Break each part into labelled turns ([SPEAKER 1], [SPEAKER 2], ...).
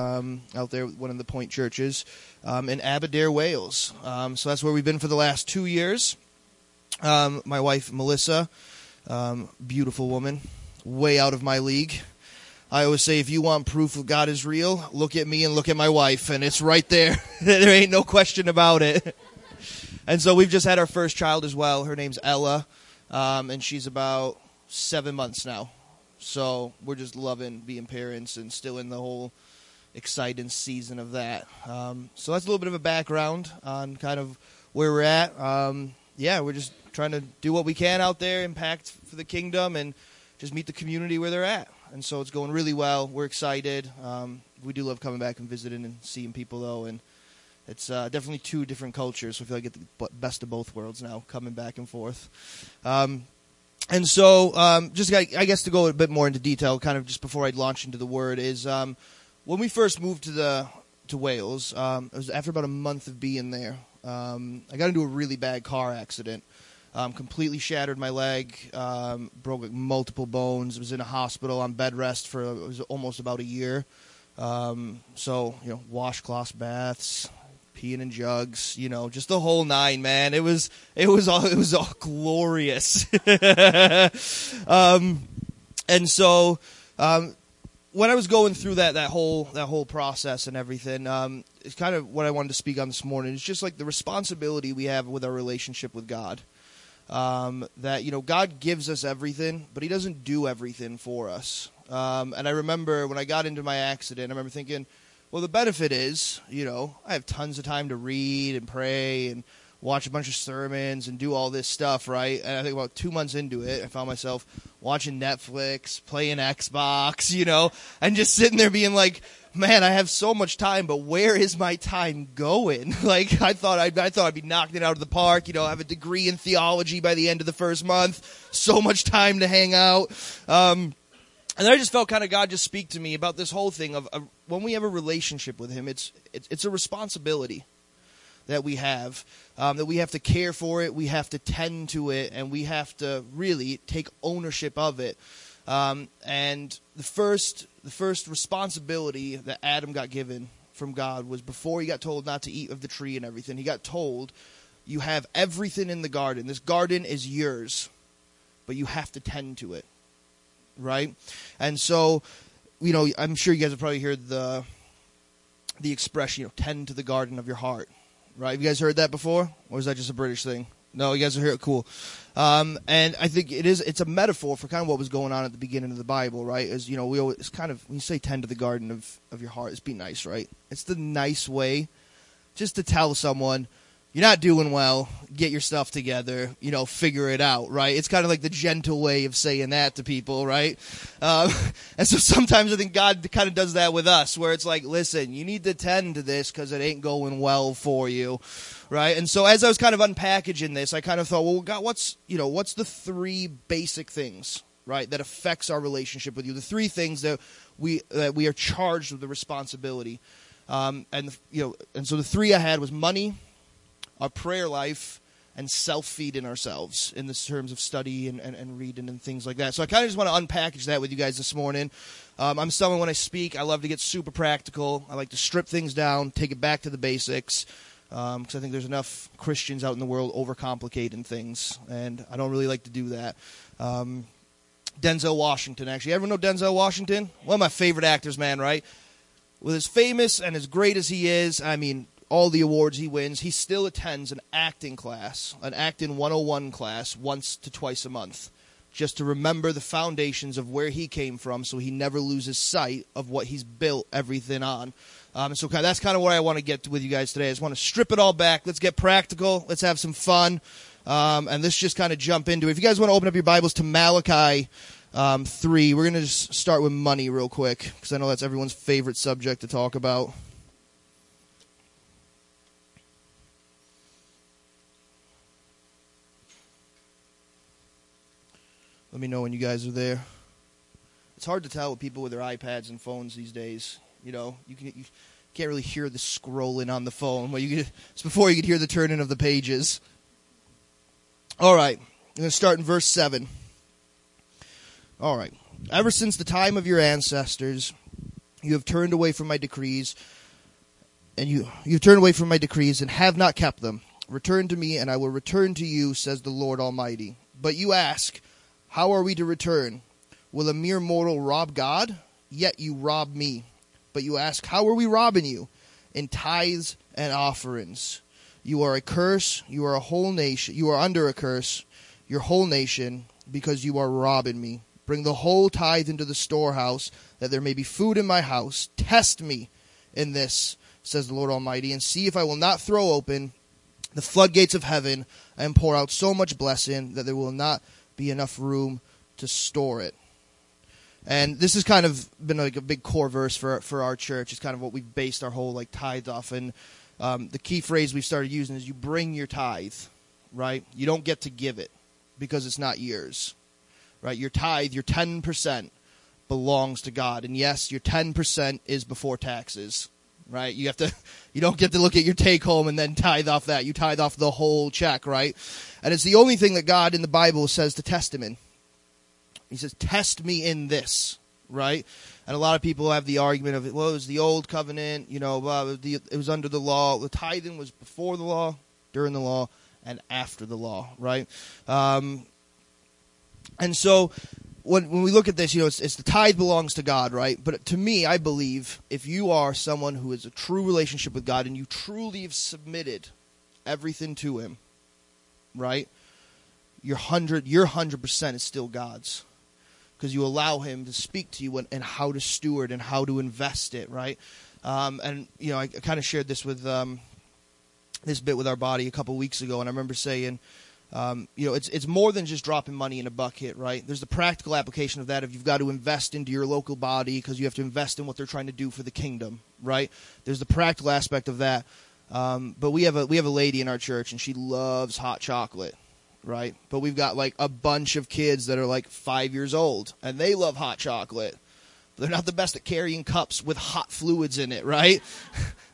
[SPEAKER 1] um, out there, one of the Point churches um, in Aberdare, Wales. Um, so that's where we've been for the last two years. Um, my wife Melissa, um, beautiful woman, way out of my league. I always say, if you want proof of God is real, look at me and look at my wife, and it's right there. there ain't no question about it. and so we've just had our first child as well. Her name's Ella, um, and she's about seven months now. So we're just loving being parents and still in the whole exciting season of that. Um, so that's a little bit of a background on kind of where we're at. Um, yeah, we're just trying to do what we can out there, impact for the kingdom, and just meet the community where they're at and so it's going really well. We're excited. Um, we do love coming back and visiting and seeing people though, and it's uh, definitely two different cultures. So I feel like I get the best of both worlds now, coming back and forth. Um, and so, um, just I, guess to go a bit more into detail, kind of just before I launch into the word, is um, when we first moved to the to Wales. Um, it was after about a month of being there. Um, I got into a really bad car accident. Um, completely shattered my leg, um, broke like, multiple bones. Was in a hospital on bed rest for it was almost about a year. Um, so you know, washcloth baths, peeing in jugs, you know, just the whole nine, man. It was it was all it was all glorious. um, and so um, when I was going through that that whole that whole process and everything, um, it's kind of what I wanted to speak on this morning. It's just like the responsibility we have with our relationship with God. Um, that you know God gives us everything, but He doesn't do everything for us. Um, and I remember when I got into my accident, I remember thinking, well, the benefit is, you know, I have tons of time to read and pray and watch a bunch of sermons and do all this stuff, right? And I think about two months into it, I found myself watching Netflix, playing Xbox, you know, and just sitting there being like, man, I have so much time, but where is my time going? like I thought I'd, I thought I'd be knocking it out of the park. You know, have a degree in theology by the end of the first month. So much time to hang out. Um, and I just felt kind of God just speak to me about this whole thing of, of when we have a relationship with Him, it's, it's, it's a responsibility that we have, um, that we have to care for it, we have to tend to it, and we have to really take ownership of it. Um, and the first, the first responsibility that Adam got given from God was before he got told not to eat of the tree and everything. He got told, "You have everything in the garden. This garden is yours, but you have to tend to it." Right? And so, you know, I'm sure you guys have probably heard the the expression, you know, tend to the garden of your heart. Right? You guys heard that before? Or is that just a British thing? No, you guys are here. Cool. Um, and I think it is. It's a metaphor for kind of what was going on at the beginning of the Bible, right? As you know, we always it's kind of when you say tend to the garden of of your heart, it's be nice, right? It's the nice way, just to tell someone you're not doing well. Get your stuff together. You know, figure it out, right? It's kind of like the gentle way of saying that to people, right? Um, and so sometimes I think God kind of does that with us, where it's like, listen, you need to tend to this because it ain't going well for you, right? And so as I was kind of unpackaging this, I kind of thought, well, God, what's you know, what's the three basic things, right, that affects our relationship with you? The three things that we that we are charged with the responsibility. Um, and you know, and so the three I had was money our prayer life and self feeding ourselves in the terms of study and, and, and, reading and things like that. So I kind of just want to unpackage that with you guys this morning. Um, I'm someone when I speak, I love to get super practical. I like to strip things down, take it back to the basics. Because um, I think there's enough Christians out in the world overcomplicating things, and I don't really like to do that. Um, Denzel Washington, actually. Everyone know Denzel Washington? One of my favorite actors, man, right? With as famous and as great as he is, I mean, all the awards he wins, he still attends an acting class, an acting 101 class, once to twice a month, just to remember the foundations of where he came from so he never loses sight of what he's built everything on. Um, so kind of, that's kind of what I want to get with you guys today. I just want to strip it all back. Let's get practical. Let's have some fun. Um, and let's just kind of jump into it. If you guys want to open up your Bibles to Malachi um, 3, we're going to just start with money real quick because I know that's everyone's favorite subject to talk about. Let me know when you guys are there. It's hard to tell with people with their iPads and phones these days. You know, you can you can't really hear the scrolling on the phone. Well, you could, it's before you could hear the turning of the pages. All right, I'm going to start in verse seven. All right, ever since the time of your ancestors, You have turned away from my decrees, and you you have turned away from my decrees and have not kept them. Return to me, and I will return to you, says the Lord Almighty. But you ask, How are we to return? Will a mere mortal rob God? Yet you rob me. But you ask, How are we robbing you? In tithes and offerings. You are a curse. You are a whole nation. You are under a curse, your whole nation, because you are robbing me. Bring the whole tithe into the storehouse, that there may be food in my house. Test me in this, says the Lord Almighty, and see if I will not throw open the floodgates of heaven and pour out so much blessing that there will not be enough room to store it. And this has kind of been like a big core verse for for our church. It's kind of what we've based our whole like tithe off. And um, the key phrase we've started using is "you bring your tithe," right? You don't get to give it because it's not yours, right? Your tithe, your ten percent, belongs to God. And yes, your ten percent is before taxes, right? You have to, you don't get to look at your take home and then tithe off that. You tithe off the whole check, right? And it's the only thing that God in the Bible says to test him in. He says, test me in this, right? And a lot of people have the argument of, well, it was the old covenant, you know, the, it was under the law. The tithing was before the law, during the law, and after the law, right? Um, and so when, when we look at this, you know, it's, it's the tithe belongs to God, right? But to me, I believe if you are someone who has a true relationship with God and you truly have submitted everything to Him, right? Your hundred, your hundred percent is still God's because you allow Him to speak to you and, and, how to steward and how to invest it, right? Um, and you know, I, I kind of shared this with um, this bit with our body a couple weeks ago, and I remember saying um, you know, it's it's more than just dropping money in a bucket, right? There's the practical application of that. If you've got to invest into your local body because you have to invest in what they're trying to do for the kingdom, right? There's the practical aspect of that. Um, but we have a we have a lady in our church, and she loves hot chocolate, right? But we've got like a bunch of kids that are like five years old, and they love hot chocolate. They're not the best at carrying cups with hot fluids in it, right?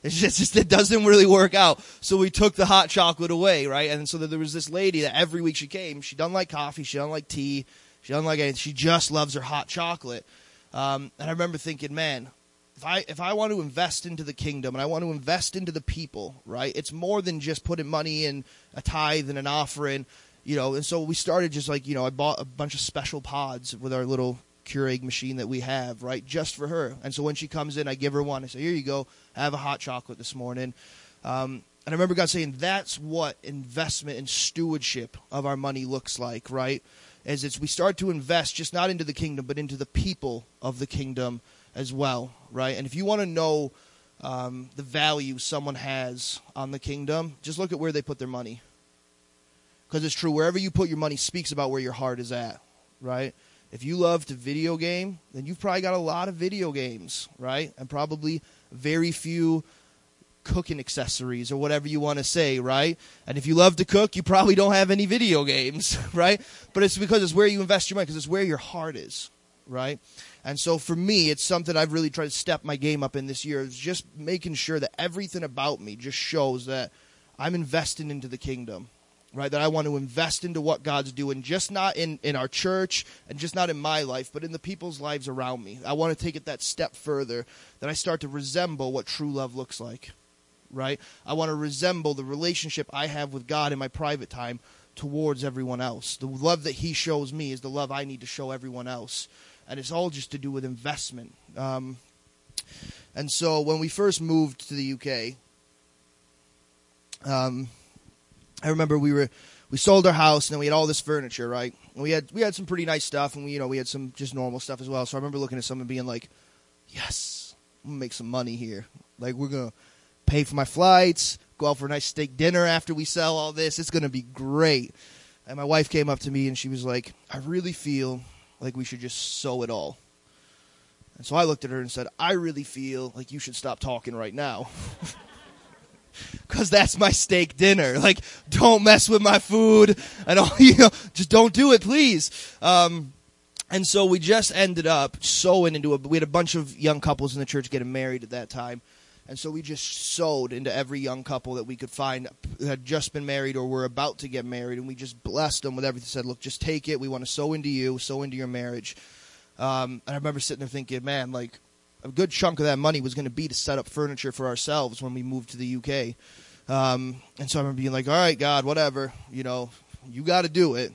[SPEAKER 1] It's just, just, it doesn't really work out. So we took the hot chocolate away, right? And so there was this lady that every week she came. She doesn't like coffee. She doesn't like tea. She doesn't like anything. She just loves her hot chocolate. Um, and I remember thinking, man, if I if I want to invest into the kingdom and I want to invest into the people, right? It's more than just putting money in a tithe and an offering, you know. And so we started just like you know, I bought a bunch of special pods with our little Keurig machine that we have, right, just for her. And so when she comes in, I give her one. I say, "Here you go, have a hot chocolate this morning." Um, and I remember God saying, "That's what investment and stewardship of our money looks like, right? As it's we start to invest just not into the kingdom, but into the people of the kingdom as well, right? And if you want to know um, the value someone has on the kingdom, just look at where they put their money." Because it's true, wherever you put your money speaks about where your heart is at, right? If you love to video game, then you've probably got a lot of video games, right? And probably very few cooking accessories or whatever you want to say, right? And if you love to cook, you probably don't have any video games, right? But it's because it's where you invest your money, because it's where your heart is, right? And so for me, it's something I've really tried to step my game up in this year, is just making sure that everything about me just shows that I'm investing into the kingdom right? That I want to invest into what God's doing, just not in, in our church and just not in my life, but in the people's lives around me. I want to take it that step further, that I start to resemble what true love looks like, right? I want to resemble the relationship I have with God in my private time towards everyone else. The love that He shows me is the love I need to show everyone else. And it's all just to do with investment. Um, and so when we first moved to the UK, um, I remember we were we sold our house and then we had all this furniture, right? And we had we had some pretty nice stuff and we you know we had some just normal stuff as well. So I remember looking at someone being like, "Yes, I'm gonna make some money here. Like we're gonna pay for my flights, go out for a nice steak dinner after we sell all this. It's gonna be great." And my wife came up to me and she was like, "I really feel like we should just sow it all." And so I looked at her and said, "I really feel like you should stop talking right now." because that's my steak dinner. Like, don't mess with my food and all, you know, just don't do it, please. Um, and so we just ended up sowing into a, we had a bunch of young couples in the church getting married at that time. And so we just sowed into every young couple that we could find who had just been married or were about to get married. And we just blessed them with everything. Said, look, just take it. We want to sow into you, sow into your marriage. Um, and I remember sitting there thinking, man, like, a good chunk of that money was going to be to set up furniture for ourselves when we moved to the UK. Um, and so I remember being like, all right, God, whatever, you know, you got to do it.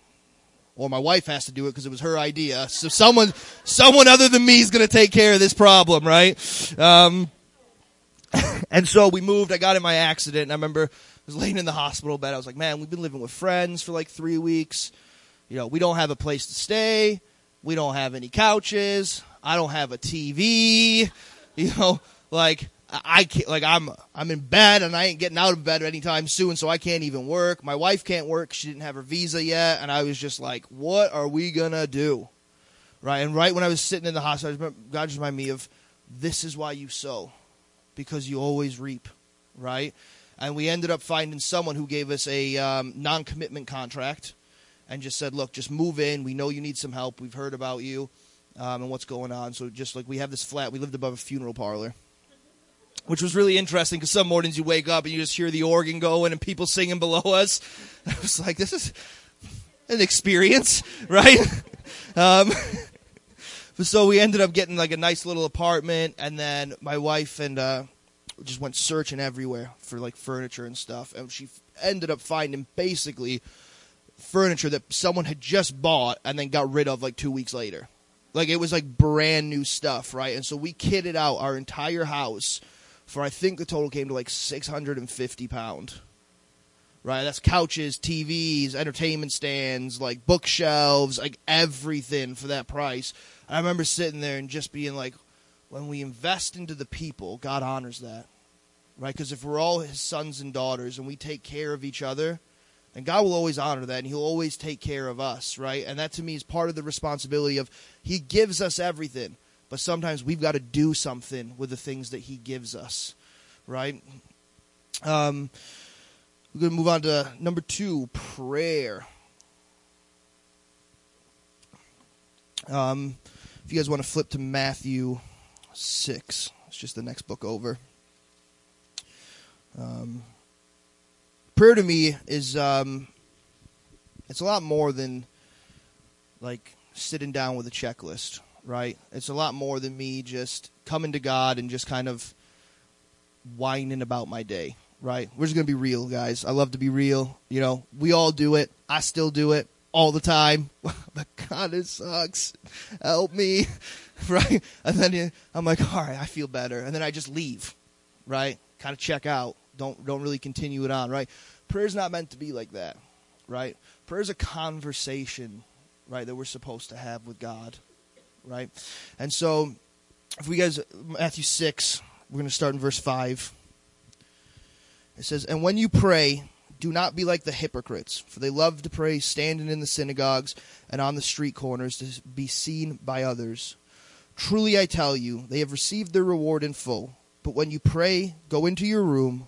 [SPEAKER 1] Or my wife has to do it because it was her idea. So someone, someone other than me is going to take care of this problem, right? Um, and so we moved. I got in my accident. And I remember I was laying in the hospital bed. I was like, man, we've been living with friends for like three weeks. You know, we don't have a place to stay. We don't have any couches. I don't have a TV. You know, like I can't, like I'm I'm in bed and I ain't getting out of bed anytime soon, so I can't even work. My wife can't work; she didn't have her visa yet, and I was just like, "What are we gonna do?" Right, and right when I was sitting in the hospital, God just reminded me of this is why you sow, because you always reap, right? And we ended up finding someone who gave us a um, non-commitment contract, and just said, "Look, just move in. We know you need some help. We've heard about you." Um, and what's going on. So just like we have this flat, we lived above a funeral parlor, which was really interesting because some mornings you wake up and you just hear the organ going and people singing below us. I was like, this is an experience, right? um, so we ended up getting like a nice little apartment, and then my wife and uh, just went searching everywhere for like furniture and stuff, and she ended up finding basically furniture that someone had just bought and then got rid of like two weeks later. Like it was like brand new stuff, right? And so we kitted out our entire house for I think the total came to like six hundred and fifty pound. Right, that's couches, TVs, entertainment stands, like bookshelves, like everything for that price. I remember sitting there and just being like, when we invest into the people, God honors that, right? Because if we're all His sons and daughters and we take care of each other, and God will always honor that and He'll always take care of us, right? And that to me is part of the responsibility of He gives us everything, but sometimes we've got to do something with the things that He gives us, right? Um, we're going to move on to number two prayer. Um, if you guys want to flip to Matthew 6, it's just the next book over. Um, prayer to me is um, it's a lot more than like sitting down with a checklist, right? It's a lot more than me just coming to God and just kind of whining about my day, right? We're just gonna be real, guys. I love to be real. You know, we all do it. I still do it all the time. but God, it sucks. Help me, right? And then I'm like, all right, I feel better, and then I just leave, right? Kind of check out. Don't don't really continue it on, right? Prayer's not meant to be like that, right? Prayer's a conversation, right, that we're supposed to have with God, right? And so, if we guys, Matthew 6, we're going to start in verse 5. It says, And when you pray, do not be like the hypocrites, for they love to pray standing in the synagogues and on the street corners to be seen by others. Truly I tell you, they have received their reward in full. But when you pray, go into your room,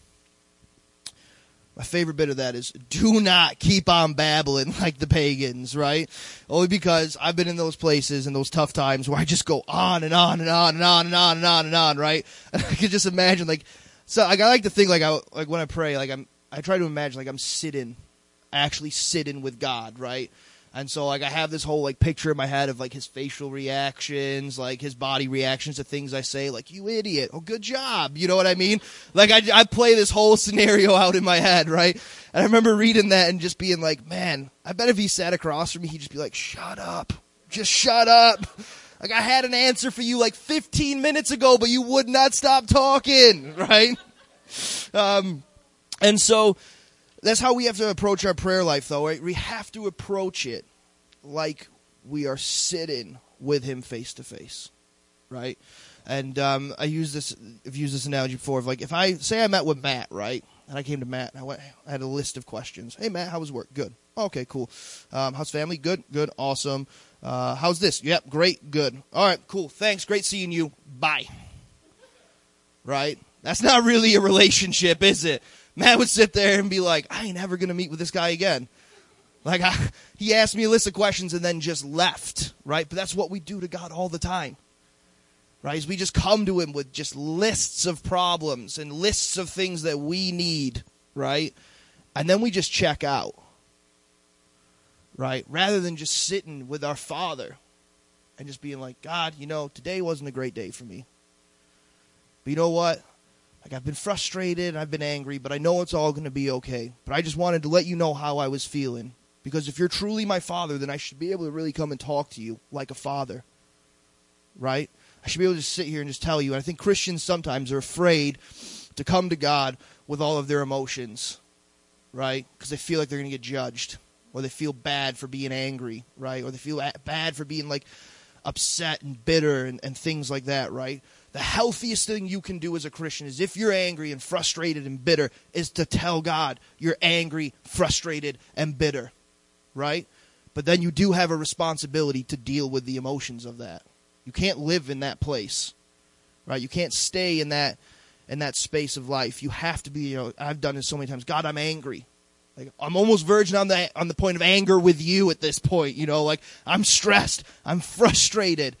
[SPEAKER 1] My favorite bit of that is do not keep on babbling like the pagans, right? Only because I've been in those places and those tough times where I just go on and on and on and on and on and on and on, right? And I could just imagine like, so like I like to think like I like when I pray, like I'm I try to imagine like I'm sitting, actually sitting with God, right? And so like I have this whole like picture in my head of like his facial reactions, like his body reactions to things I say, like you idiot, oh good job, you know what I mean? Like I I play this whole scenario out in my head, right? And I remember reading that and just being like, man, I bet if he sat across from me, he'd just be like, shut up, just shut up. Like I had an answer for you like 15 minutes ago, but you would not stop talking, right? Um, and so that's how we have to approach our prayer life, though. Right? We have to approach it like we are sitting with Him face to face, right? And um, I use this. I've used this analogy before. Of like, if I say I met with Matt, right, and I came to Matt, and I, went, I had a list of questions. Hey, Matt, how was work? Good. Okay, cool. Um, how's family? Good. Good. Awesome. Uh, how's this? Yep. Great. Good. All right. Cool. Thanks. Great seeing you. Bye. Right. That's not really a relationship, is it? Matt would sit there and be like, I ain't ever going to meet with this guy again. Like I, he asked me a list of questions and then just left, right? But that's what we do to God all the time. Right? Is we just come to him with just lists of problems and lists of things that we need, right? And then we just check out. Right? Rather than just sitting with our Father and just being like, God, you know, today wasn't a great day for me. But you know what? Like I've been frustrated, I've been angry, but I know it's all going to be okay. But I just wanted to let you know how I was feeling because if you're truly my father, then I should be able to really come and talk to you like a father. Right? I should be able to sit here and just tell you. And I think Christians sometimes are afraid to come to God with all of their emotions, right? Because they feel like they're going to get judged, or they feel bad for being angry, right? Or they feel bad for being like upset and bitter and, and things like that, right? The healthiest thing you can do as a Christian is if you're angry and frustrated and bitter, is to tell God you're angry, frustrated, and bitter right? But then you do have a responsibility to deal with the emotions of that. You can't live in that place, right? You can't stay in that in that space of life. You have to be. You know, I've done it so many times. God, I'm angry. Like I'm almost verging on the on the point of anger with you at this point. You know, like I'm stressed. I'm frustrated.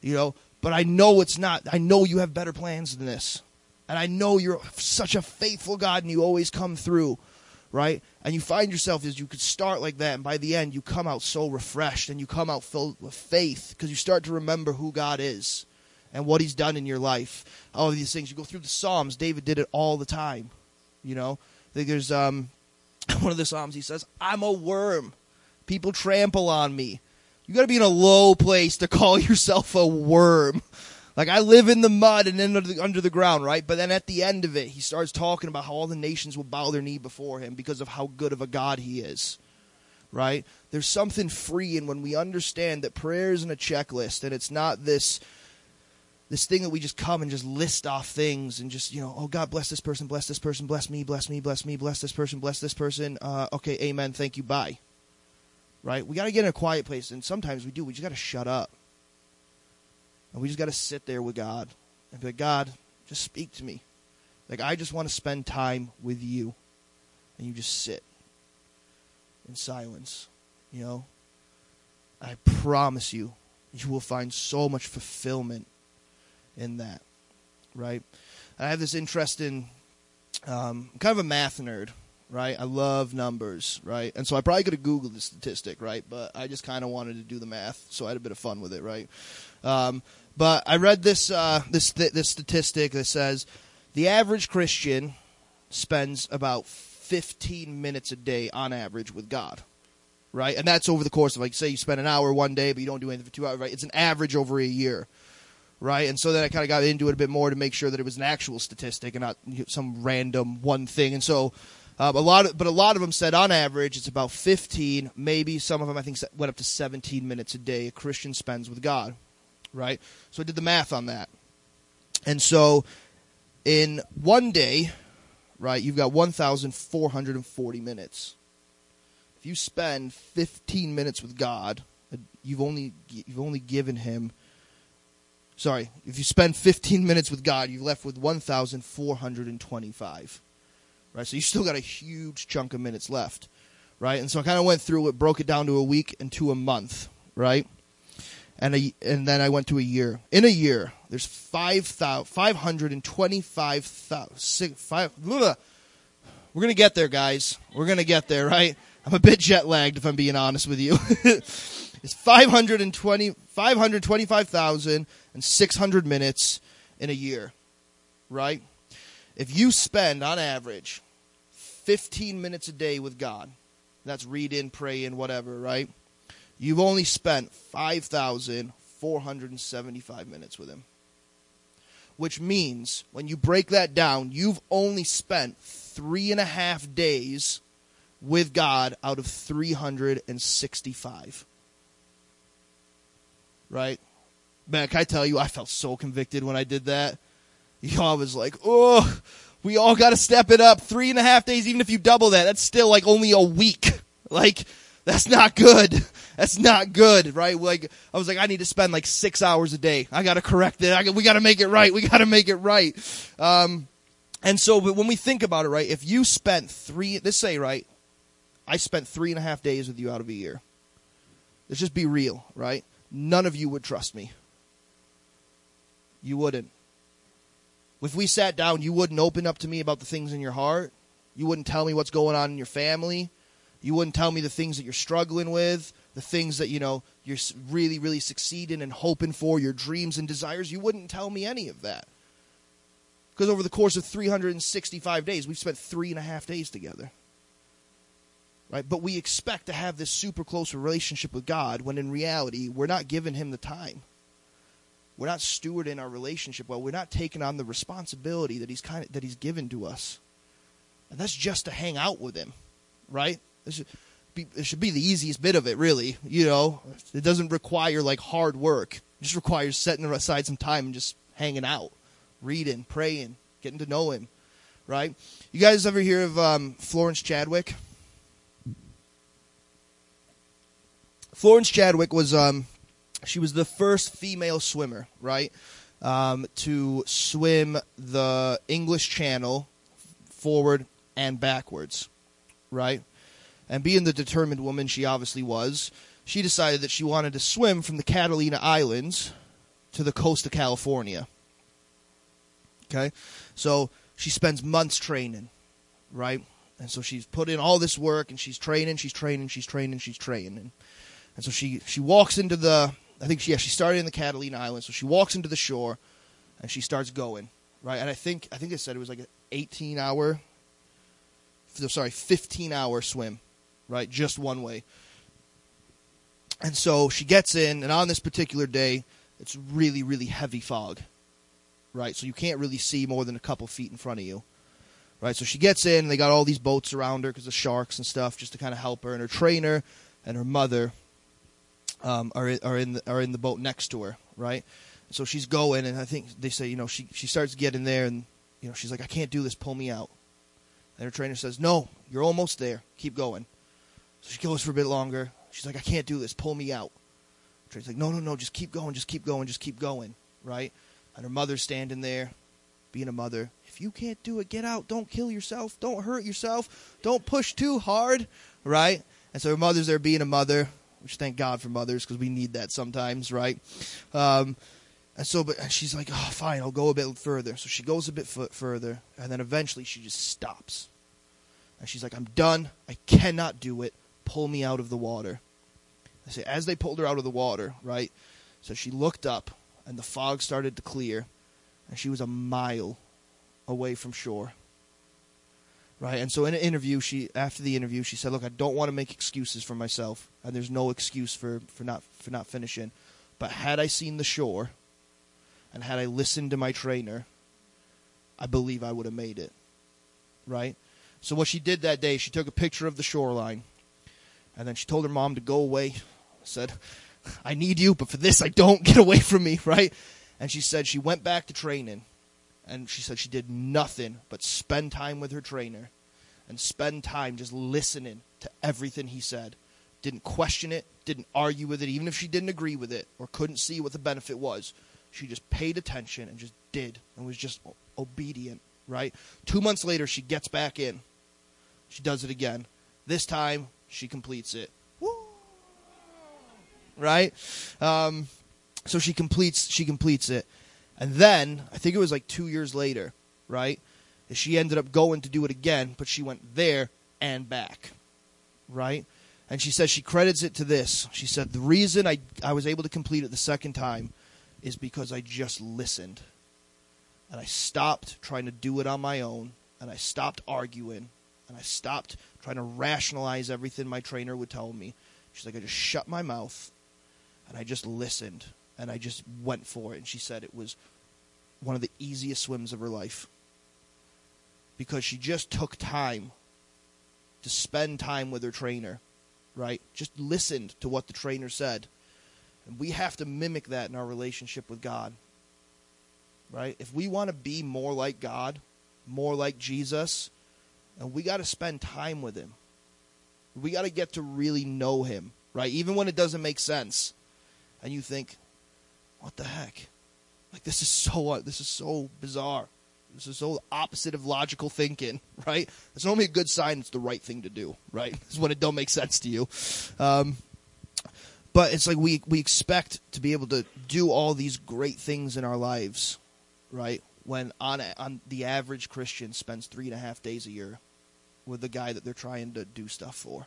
[SPEAKER 1] You know, but I know it's not. I know you have better plans than this, and I know you're such a faithful God, and you always come through right? And you find yourself as you could start like that, and by the end, you come out so refreshed and you come out filled with faith because you start to remember who God is and what He's done in your life. All of these things. You go through the Psalms. David did it all the time. You know, I think there's um, one of the Psalms. He says, "I'm a worm. People trample on me." You got to be in a low place to call yourself a worm. Like I live in the mud and under the, under the ground, right? But then at the end of it, he starts talking about how all the nations will bow their knee before him because of how good of a God he is. Right? There's something freeing when we understand that prayer isn't a checklist and it's not this this thing that we just come and just list off things and just, you know, oh God bless this person, bless this person, bless me, bless me, bless me, bless this person, bless this person. Uh, okay, amen, thank you, bye. Right? We got to get in a quiet place and sometimes we do. We just got to shut up and we just got to sit there with God and be like, God, just speak to me. Like, I just want to spend time with you. And you just sit in silence, you know? I promise you, you will find so much fulfillment in that, right? I have this interest in, um, I'm kind of a math nerd, right? I love numbers, right? And so I probably could have Googled the statistic, right? But I just kind of wanted to do the math, so I had a bit of fun with it, right? Um, but I read this uh, this th- this statistic that says the average Christian spends about 15 minutes a day on average with God. Right? And that's over the course of like say you spend an hour one day but you don't do anything for 2 hours, right? It's an average over a year. Right? And so then I kind of got into it a bit more to make sure that it was an actual statistic and not some random one thing. And so um, a lot, of, but a lot of them said on average it's about 15, maybe some of them I think went up to 17 minutes a day a Christian spends with God right? So I did the math on that. And so in one day, right, you've got 1,440 minutes. If you spend 15 minutes with God, you've only you've only given him sorry, if you spend 15 minutes with God, you're left with 1,425. Right? So you still got a huge chunk of minutes left. Right? And so I kind of went through it, broke it down to a week and to a month, right? and a, and then I went to a year. In a year, there's five thousand five hundred and twenty five thousand five. We're gonna get there, guys. We're gonna get there, right? I'm a bit jet lagged, if I'm being honest with you. it's 520, 525,600 minutes in a year, right? If you spend, on average, 15 minutes a day with God, that's read in, pray in, whatever, right? You've only spent 5,475 minutes with him. Which means, when you break that down, you've only spent three and a half days with God out of 365. Right? Man, can I tell you, I felt so convicted when I did that. I was like, oh, we all got to step it up. Three and a half days, even if you double that, that's still like only a week. Like, that's not good. That's not good, right? Like I was like, I need to spend like six hours a day. I got to correct it. We got to make it right. We got to make it right. Um, and so, when we think about it, right? If you spent three, let's say, right, I spent three and a half days with you out of a year. Let's just be real, right? None of you would trust me. You wouldn't. If we sat down, you wouldn't open up to me about the things in your heart. You wouldn't tell me what's going on in your family. You wouldn't tell me the things that you're struggling with, the things that, you know, you're really, really succeeding and hoping for, your dreams and desires. You wouldn't tell me any of that. Because over the course of 365 days, we've spent three and a half days together. Right? But we expect to have this super close relationship with God when in reality, we're not giving Him the time. We're not stewarding our relationship well. We're not taking on the responsibility that He's kind of, that He's given to us. And that's just to hang out with Him, right? This it should be the easiest bit of it, really. You know, it doesn't require like hard work. It just requires setting aside some time and just hanging out, reading, praying, getting to know Him, right? You guys ever hear of um, Florence Chadwick? Florence Chadwick was um, she was the first female swimmer, right, um, to swim the English Channel forward and backwards, right? And being the determined woman she obviously was, she decided that she wanted to swim from the Catalina Islands to the coast of California. Okay? So she spends months training, right? And so she's put in all this work and she's training, she's training, she's training, she's training. And so she, she walks into the, I think she, yeah, she started in the Catalina Islands. So she walks into the shore and she starts going, right? And I think, I think it said it was like an 18 hour, sorry, 15 hour swim, right? Just one way. And so she gets in, and on this particular day, it's really, really heavy fog, right? So you can't really see more than a couple feet in front of you, right? So she gets in, and they got all these boats around her because of sharks and stuff, just to kind of help her. And her trainer and her mother um, are are in the, are in the boat next to her, right? So she's going, and I think they say, you know, she she starts getting there, and you know, she's like, I can't do this, pull me out. And her trainer says, No, you're almost there, keep going. So she goes for a bit longer. She's like, I can't do this, pull me out. Trainer's like, No, no, no, just keep going, just keep going, just keep going, right? And her mother's standing there, being a mother. If you can't do it, get out. Don't kill yourself. Don't hurt yourself. Don't push too hard, right? And so her mother's there being a mother which thank God for mothers because we need that sometimes, right? Um, and so, but she's like, oh, fine, I'll go a bit further. So she goes a bit f- further, and then eventually she just stops. And she's like, I'm done. I cannot do it. Pull me out of the water. I say, as they pulled her out of the water, right? So she looked up, and the fog started to clear, and she was a mile away from shore right? And so in an interview, she after the interview, she said, "Look, I don't want to make excuses for myself, and there's no excuse for for not for not finishing. But had I seen the shore, and had I listened to my trainer, I believe I would have made it, right? So what she did that day, she took a picture of the shoreline, and then she told her mom to go away. Said, "I need you, but for this, I don't. Get away from me, right?" And she said she went back to training and she said she did nothing but spend time with her trainer and spend time just listening to everything he said. Didn't question it, didn't argue with it, even if she didn't agree with it or couldn't see what the benefit was. She just paid attention and just did and was just obedient, right? Two months later, she gets back in. She does it again. This time, she completes it. Woo! Right? Um, so she completes she completes it and then, I think it was like two years later, right? She ended up going to do it again, but she went there and back, right? And she says she credits it to this. She said, The reason I, I was able to complete it the second time is because I just listened. And I stopped trying to do it on my own. And I stopped arguing. And I stopped trying to rationalize everything my trainer would tell me. She's like, I just shut my mouth and I just listened and I just went for it. And she said it was one of the easiest swims of her life because she just took time to spend time with her trainer, right? Just listened to what the trainer said. And we have to mimic that in our relationship with God, right? If we want to be more like God, more like Jesus, and we got to spend time with Him. We got to get to really know Him, right? Even when it doesn't make sense. And you think, what the heck? Like this is so this is so bizarre. This is so opposite of logical thinking, right? It's normally a good sign it's the right thing to do, right? It's when it don't make sense to you. Um, but it's like we we expect to be able to do all these great things in our lives, right? When on on the average Christian spends three and a half days a year with the guy that they're trying to do stuff for.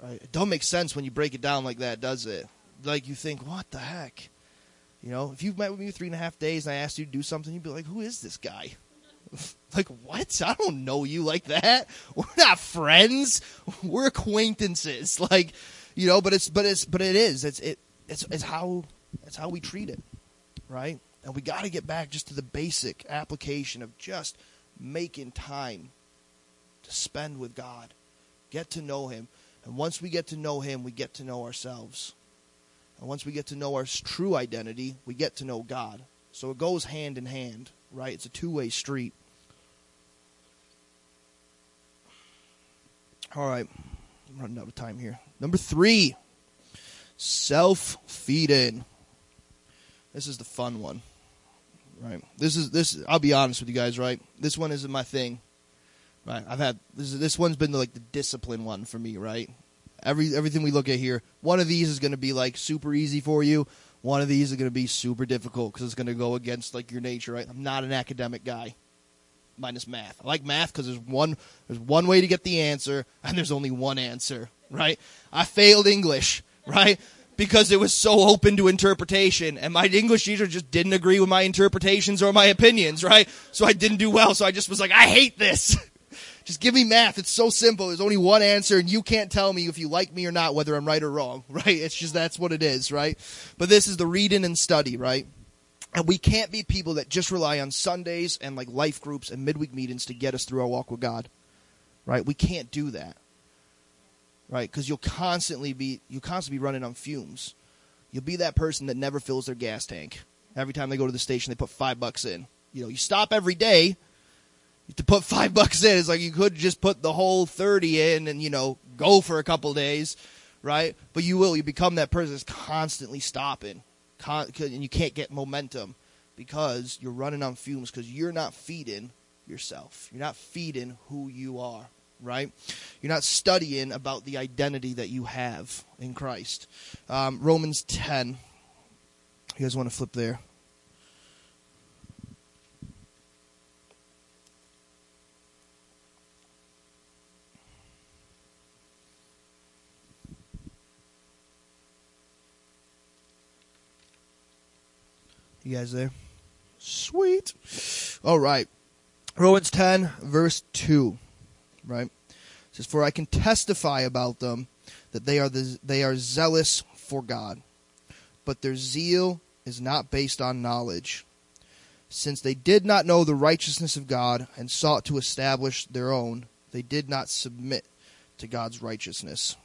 [SPEAKER 1] Right? It don't make sense when you break it down like that, does it? Like you think, what the heck? You know, if you've met with me three and a half days and I asked you to do something, you'd be like, who is this guy? like what? I don't know you like that. We're not friends. We're acquaintances. Like, you know, but it's but it's but it is. It's it it's it's how it's how we treat it, right? And we got to get back just to the basic application of just making time to spend with God, get to know Him, and once we get to know Him, we get to know ourselves. And once we get to know our true identity, we get to know God. So it goes hand in hand, right? It's a two way street. All right, I'm running out of time here. Number three, self feeding. This is the fun one, right? This is this. I'll be honest with you guys, right? This one isn't my thing, right? I've had this. This one's been like the discipline one for me, right? Every everything we look at here, one of these is going to be like super easy for you. One of these is going to be super difficult because it's going to go against like your nature, right? I'm not an academic guy, minus math. I like math because there's one there's one way to get the answer, and there's only one answer, right? I failed English, right? Because it was so open to interpretation, and my English teacher just didn't agree with my interpretations or my opinions, right? So I didn't do well. So I just was like, I hate this. Just give me math. It's so simple. There's only one answer, and you can't tell me if you like me or not, whether I'm right or wrong, right? It's just that's what it is, right? But this is the reading and study, right? And we can't be people that just rely on Sundays and like life groups and midweek meetings to get us through our walk with God, right? We can't do that, right? Because you'll constantly be you'll constantly be running on fumes. You'll be that person that never fills their gas tank. Every time they go to the station, they put five bucks in. You know, you stop every day to put five bucks in. It's like you could just put the whole 30 in and, you know, go for a couple days, right? But you will. You become that person that's constantly stopping. Con- and you can't get momentum because you're running on fumes because you're not feeding yourself. You're not feeding who you are, right? You're not studying about the identity that you have in Christ. Um, Romans 10. You guys want to flip there? You guys there? Sweet. All right. Romans 10, verse 2. Right? It says, For I can testify about them that they are, the, they are zealous for God, but their zeal is not based on knowledge. Since they did not know the righteousness of God and sought to establish their own, they did not submit to God's righteousness.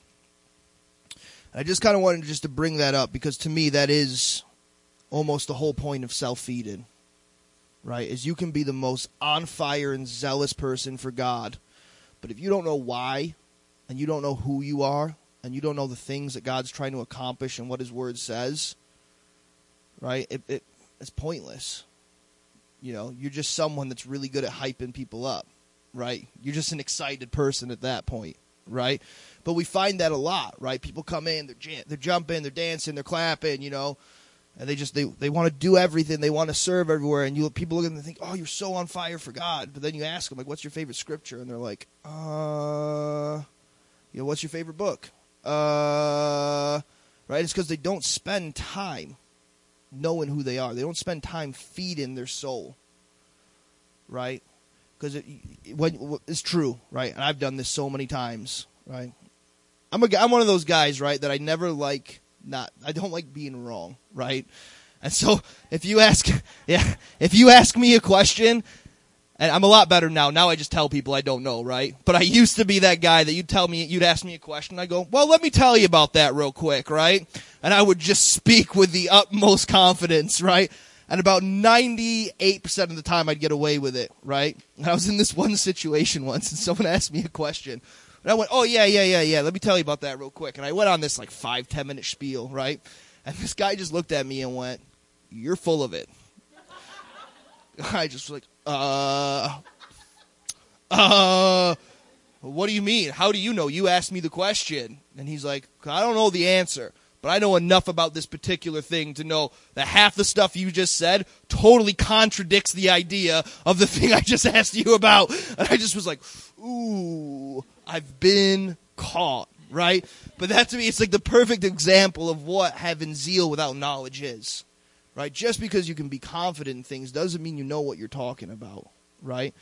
[SPEAKER 1] I just kind of wanted just to bring that up because to me that is almost the whole point of self feeding, right? Is you can be the most on fire and zealous person for God, but if you don't know why, and you don't know who you are, and you don't know the things that God's trying to accomplish and what His Word says, right? It, it it's pointless. You know, you're just someone that's really good at hyping people up, right? You're just an excited person at that point, right? But we find that a lot, right? People come in, they're they're jumping, they're dancing, they're clapping, you know, and they just they they want to do everything. They want to serve everywhere. And you people look at them and think oh you're so on fire for god. But then you ask them like what's your favorite scripture? And they're like uh you know what's your favorite book? Uh right? It's because they don't spend time knowing who they are. They don't spend time feeding their soul. Right? Because it, when it's true right? And i've done this so many times right? I'm a i'm one of those guys right that i never like not I don't like being wrong, right? And so if you ask yeah, if you ask me a question and I'm a lot better now. Now I just tell people I don't know, right? But I used to be that guy that you'd tell me, you'd ask me a question. I go, well, let me tell you about that real quick, right? And I would just speak with the utmost confidence, right? And about 98% of the time I'd get away with it, right? And I was in this one situation once and someone asked me a question. And I went, oh yeah, yeah, yeah, yeah. Let me tell you about that real quick. And I went on this like five, ten minute spiel, right? And this guy just looked at me and went, you're full of it. I just was like, uh, uh, what do you mean? How do you know? You asked me the question. And he's like, I don't know the answer, but I know enough about this particular thing to know that half the stuff you just said totally contradicts the idea of the thing I just asked you about. And I just was like, ooh, I've been caught, right? But that to me, it's like the perfect example of what having zeal without knowledge is, right? Just because you can be confident in things doesn't mean you know what you're talking about, right?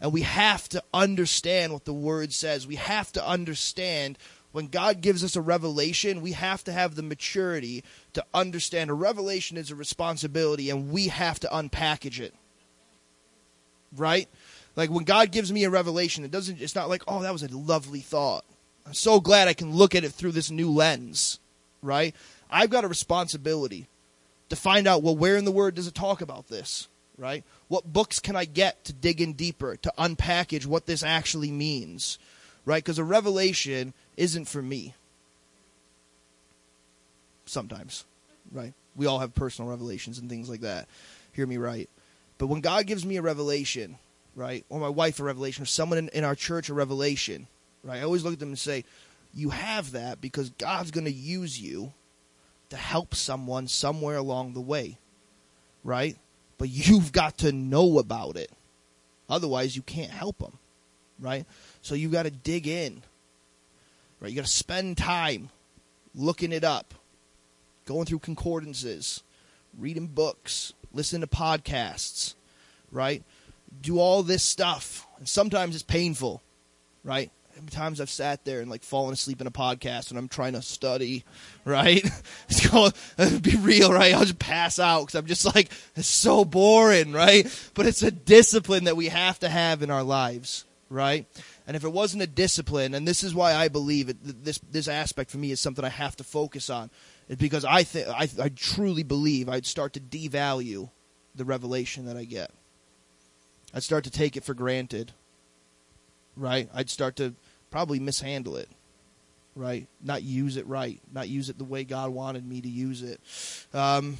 [SPEAKER 1] And we have to understand what the word says. We have to understand when God gives us a revelation, we have to have the maturity to understand a revelation is a responsibility and we have to unpackage it. Right? Like when God gives me a revelation, it doesn't it's not like, "Oh, that was a lovely thought." I'm so glad I can look at it through this new lens, right? I've got a responsibility to find out, well, where in the word does it talk about this? right? What books can I get to dig in deeper, to unpackage what this actually means, right? Because a revelation isn't for me. Sometimes, right? We all have personal revelations and things like that. Hear me right. But when God gives me a revelation, right, or my wife a revelation, or someone in, in our church a revelation, right, I always look at them and say, You have that because God's going to use you to help someone somewhere along the way, right? but you've got to know about it. Otherwise, you can't help them, right? So you've got to dig in, right? You got to spend time looking it up, going through concordances, reading books, listening to podcasts, right? Do all this stuff. And sometimes it's painful, right? times I've sat there and like fallen asleep in a podcast when I'm trying to study, right? It's to be real, right? I'll just pass out because I'm just like, it's so boring, right? But it's a discipline that we have to have in our lives, right? And if it wasn't a discipline, and this is why I believe it, this this aspect for me is something I have to focus on, is because I think I, I truly believe I'd start to devalue the revelation that I get. I'd start to take it for granted right? I'd start to probably mishandle it, right? Not use it right, not use it the way God wanted me to use it. Um,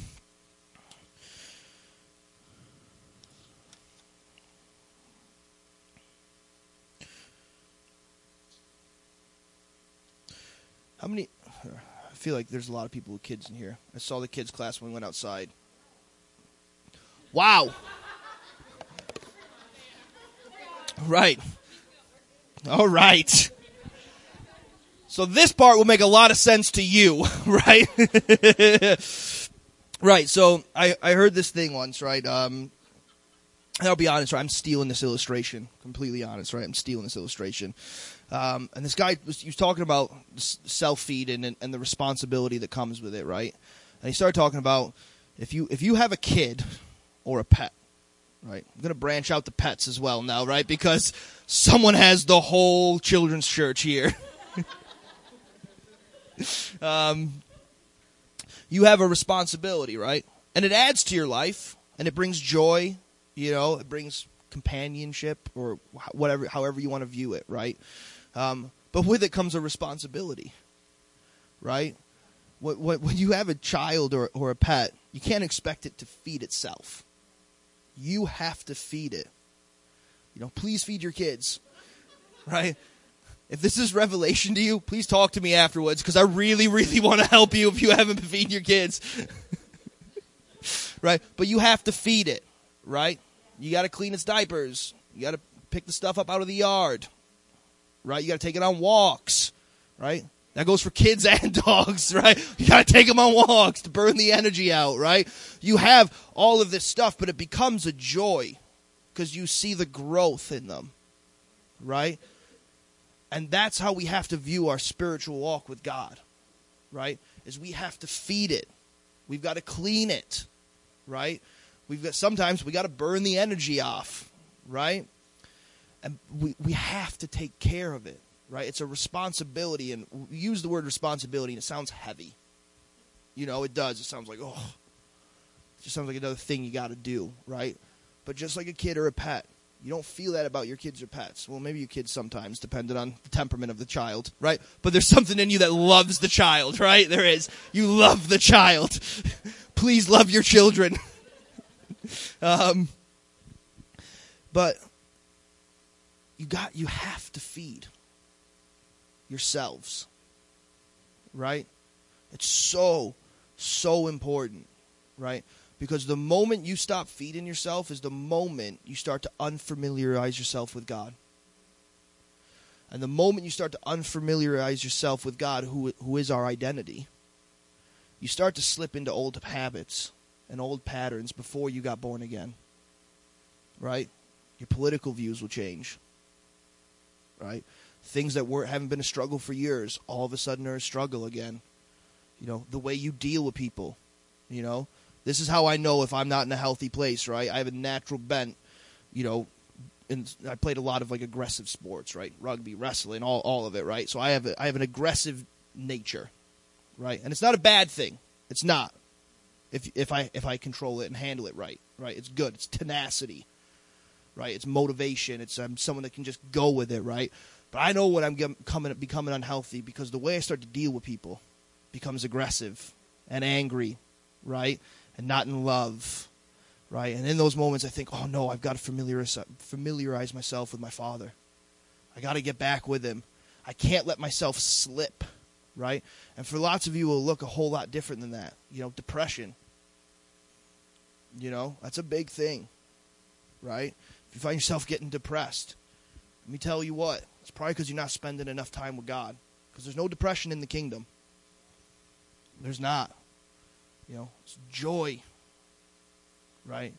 [SPEAKER 1] how many? I feel like there's a lot of people with kids in here. I saw the kids' class when we went outside. Wow. Right. All right. So this part will make a lot of sense to you, right? right. So I, I heard this thing once, right? Um, I'll be honest, right? I'm stealing this illustration. Completely honest, right? I'm stealing this illustration. Um, and this guy was, he was talking about self feed and, and the responsibility that comes with it, right? And he started talking about if you if you have a kid or a pet, right? I'm going to branch out the pets as well now, right? Because someone has the whole children's church here. um, you have a responsibility, right? And it adds to your life, and it brings joy. You know, it brings companionship, or whatever, however you want to view it, right? Um, but with it comes a responsibility, right? When you have a child or, or a pet, you can't expect it to feed itself you have to feed it. You know, please feed your kids, right? If this is revelation to you, please talk to me afterwards because I really, really want to help you if you haven't been feeding your kids. right? But you have to feed it, right? You got to clean its diapers. You got to pick the stuff up out of the yard, right? You got to take it on walks, right? That goes for kids and dogs, right? You gotta take them on walks to burn the energy out, right? You have all of this stuff, but it becomes a joy because you see the growth in them, right? And that's how we have to view our spiritual walk with God, right? Is we have to feed it. We've got to clean it, right? We've got sometimes we got to burn the energy off, right? And we we have to take care of it right? It's a responsibility, and use the word responsibility, and it sounds heavy. You know, it does. It sounds like, oh, it just sounds like another thing you got to do, right? But just like a kid or a pet, you don't feel that about your kids or pets. Well, maybe your kids sometimes, depending on the temperament of the child, right? But there's something in you that loves the child, right? There is. You love the child. Please love your children. um, But you got you have to feed yourselves. Right? It's so so important, right? Because the moment you stop feeding yourself is the moment you start to unfamiliarize yourself with God. And the moment you start to unfamiliarize yourself with God, who, who is our identity, you start to slip into old habits and old patterns before you got born again. Right? Your political views will change. Right? Things that were haven't been a struggle for years, all of a sudden are a struggle again. You know, the way you deal with people. You know, this is how I know if I'm not in a healthy place, right? I have a natural bent, you know, and I played a lot of like aggressive sports, right? Rugby, wrestling, all all of it, right? So I have a, I have an aggressive nature, right? And it's not a bad thing. It's not. If if I if I control it and handle it right, right? It's good. It's tenacity, right? It's motivation. It's I'm someone that can just go with it, right? But I know when I'm coming becoming unhealthy because the way I start to deal with people becomes aggressive and angry, right? And not in love, right? And in those moments, I think, oh no, I've got to familiarize, familiarize myself with my Father. I got to get back with Him. I can't let myself slip, right? And for lots of you, will look a whole lot different than that. You know, depression. You know, that's a big thing, right? If you find yourself getting depressed, let me tell you what, it's probably because you're not spending enough time with God. Because there's no depression in the kingdom. There's not. You know, it's joy, right?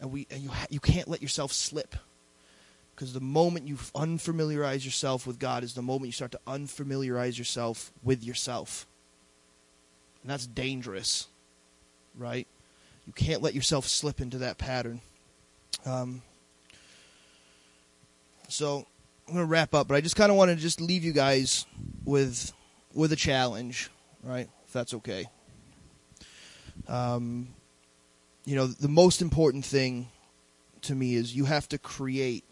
[SPEAKER 1] And we and you ha- you can't let yourself slip. Because the moment you unfamiliarize yourself with God is the moment you start to unfamiliarize yourself with yourself. And that's dangerous, right? You can't let yourself slip into that pattern. Um, so I'm going to wrap up, but I just kind of want to just leave you guys with with a challenge, right? If that's okay. Um, you know, the most important thing to me is you have to create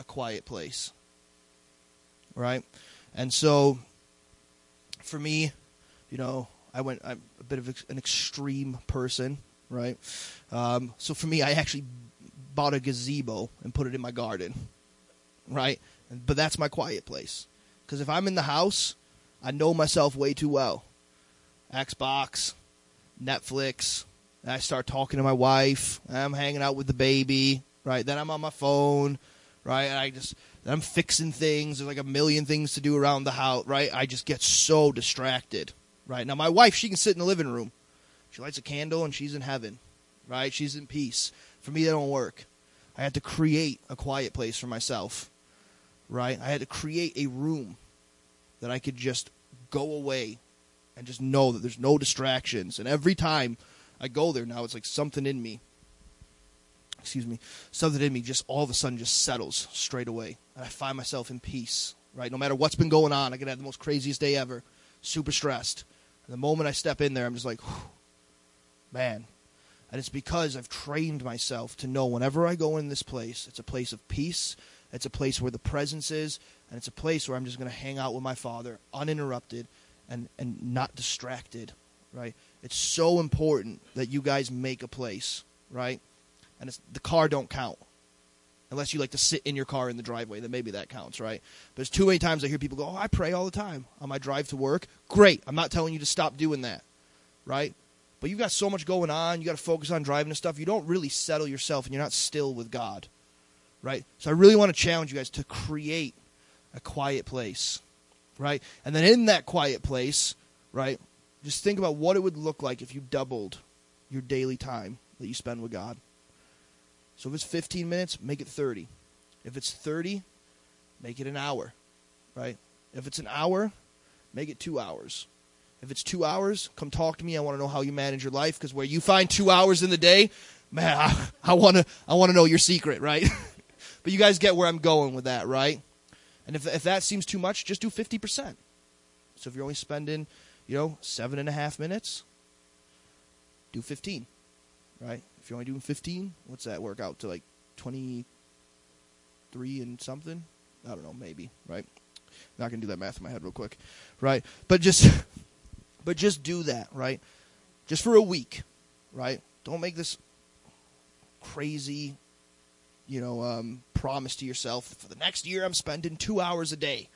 [SPEAKER 1] a quiet place. Right? And so for me, you know, I went I'm a bit of an extreme person, right? Um, so for me, I actually bought a gazebo and put it in my garden, right? But that's my quiet place. Because if I'm in the house, I know myself way too well. Xbox, Netflix, and I start talking to my wife. I'm hanging out with the baby, right? Then I'm on my phone, right? And I just I'm fixing things. There's like a million things to do around the house, right? I just get so distracted, right? Now my wife, she can sit in the living room. She lights a candle and she's in heaven, right? She's in peace. For me, that don't work. I had to create a quiet place for myself, right? I had to create a room that I could just go away and just know that there's no distractions. And every time I go there now, it's like something in me, excuse me, something in me just all of a sudden just settles straight away. And I find myself in peace, right? No matter what's been going on, I could have the most craziest day ever, super stressed. And the moment I step in there, I'm just like, man. And it's because I've trained myself to know whenever I go in this place, it's a place of peace. It's a place where the presence is, and it's a place where I'm just going to hang out with my Father uninterrupted and, and not distracted, right? It's so important that you guys make a place, right? And it's, the car don't count. Unless you like to sit in your car in the driveway, then maybe that counts, right? But there's too many times I hear people go, Oh, I pray all the time on my drive to work. Great. I'm not telling you to stop doing that, right? But you've got so much going on. You got to focus on driving and stuff. You don't really settle yourself and you're not still with God, right? So I really want to challenge you guys to create a quiet place, right? And then in that quiet place, right, just think about what it would look like if you doubled your daily time that you spend with God. So if it's 15 minutes, make it 30. If it's 30, make it an hour, right? If it's an hour, make it two hours. If it's two hours, come talk to me. I want to know how you manage your life because where you find two hours in the day, man, I, I want to I want to know your secret, right? but you guys get where I'm going with that, right? And if if that seems too much, just do 50%. So if you're only spending you know, seven and a half minutes, do 15, right? If you're only doing 15, what's that work out to like 23 and something? I don't know, maybe, right? I'm not gonna do that math in my head real quick, right? But just, but just do that, right? Just for a week, right? Don't make this crazy you know, um, promise to yourself for the next year I'm spending two hours a day,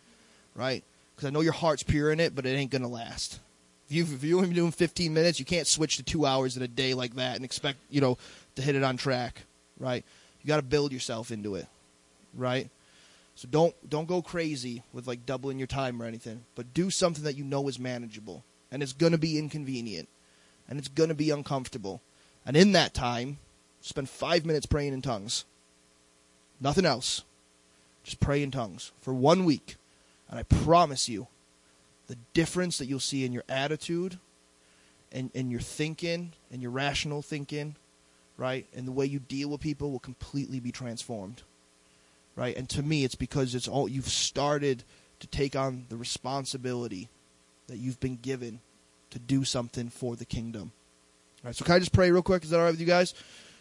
[SPEAKER 1] right? Because I know your heart's pure in it, but it ain't gonna last. If you if you only doing 15 minutes, you can't switch to two hours in a day like that and expect you know to hit it on track, right? You got to build yourself into it, right? So don't don't go crazy with like doubling your time or anything, but do something that you know is manageable and it's going to be inconvenient and it's going to be uncomfortable. And in that time, spend 5 minutes praying in tongues. Nothing else. Just pray in tongues for 1 week. And I promise you the difference that you'll see in your attitude and, and your thinking and your rational thinking, right? And the way you deal with people will completely be transformed right? And to me, it's because it's all you've started to take on the responsibility that you've been given to do something for the kingdom. All right, so can I just pray real quick? Is that all right with you guys?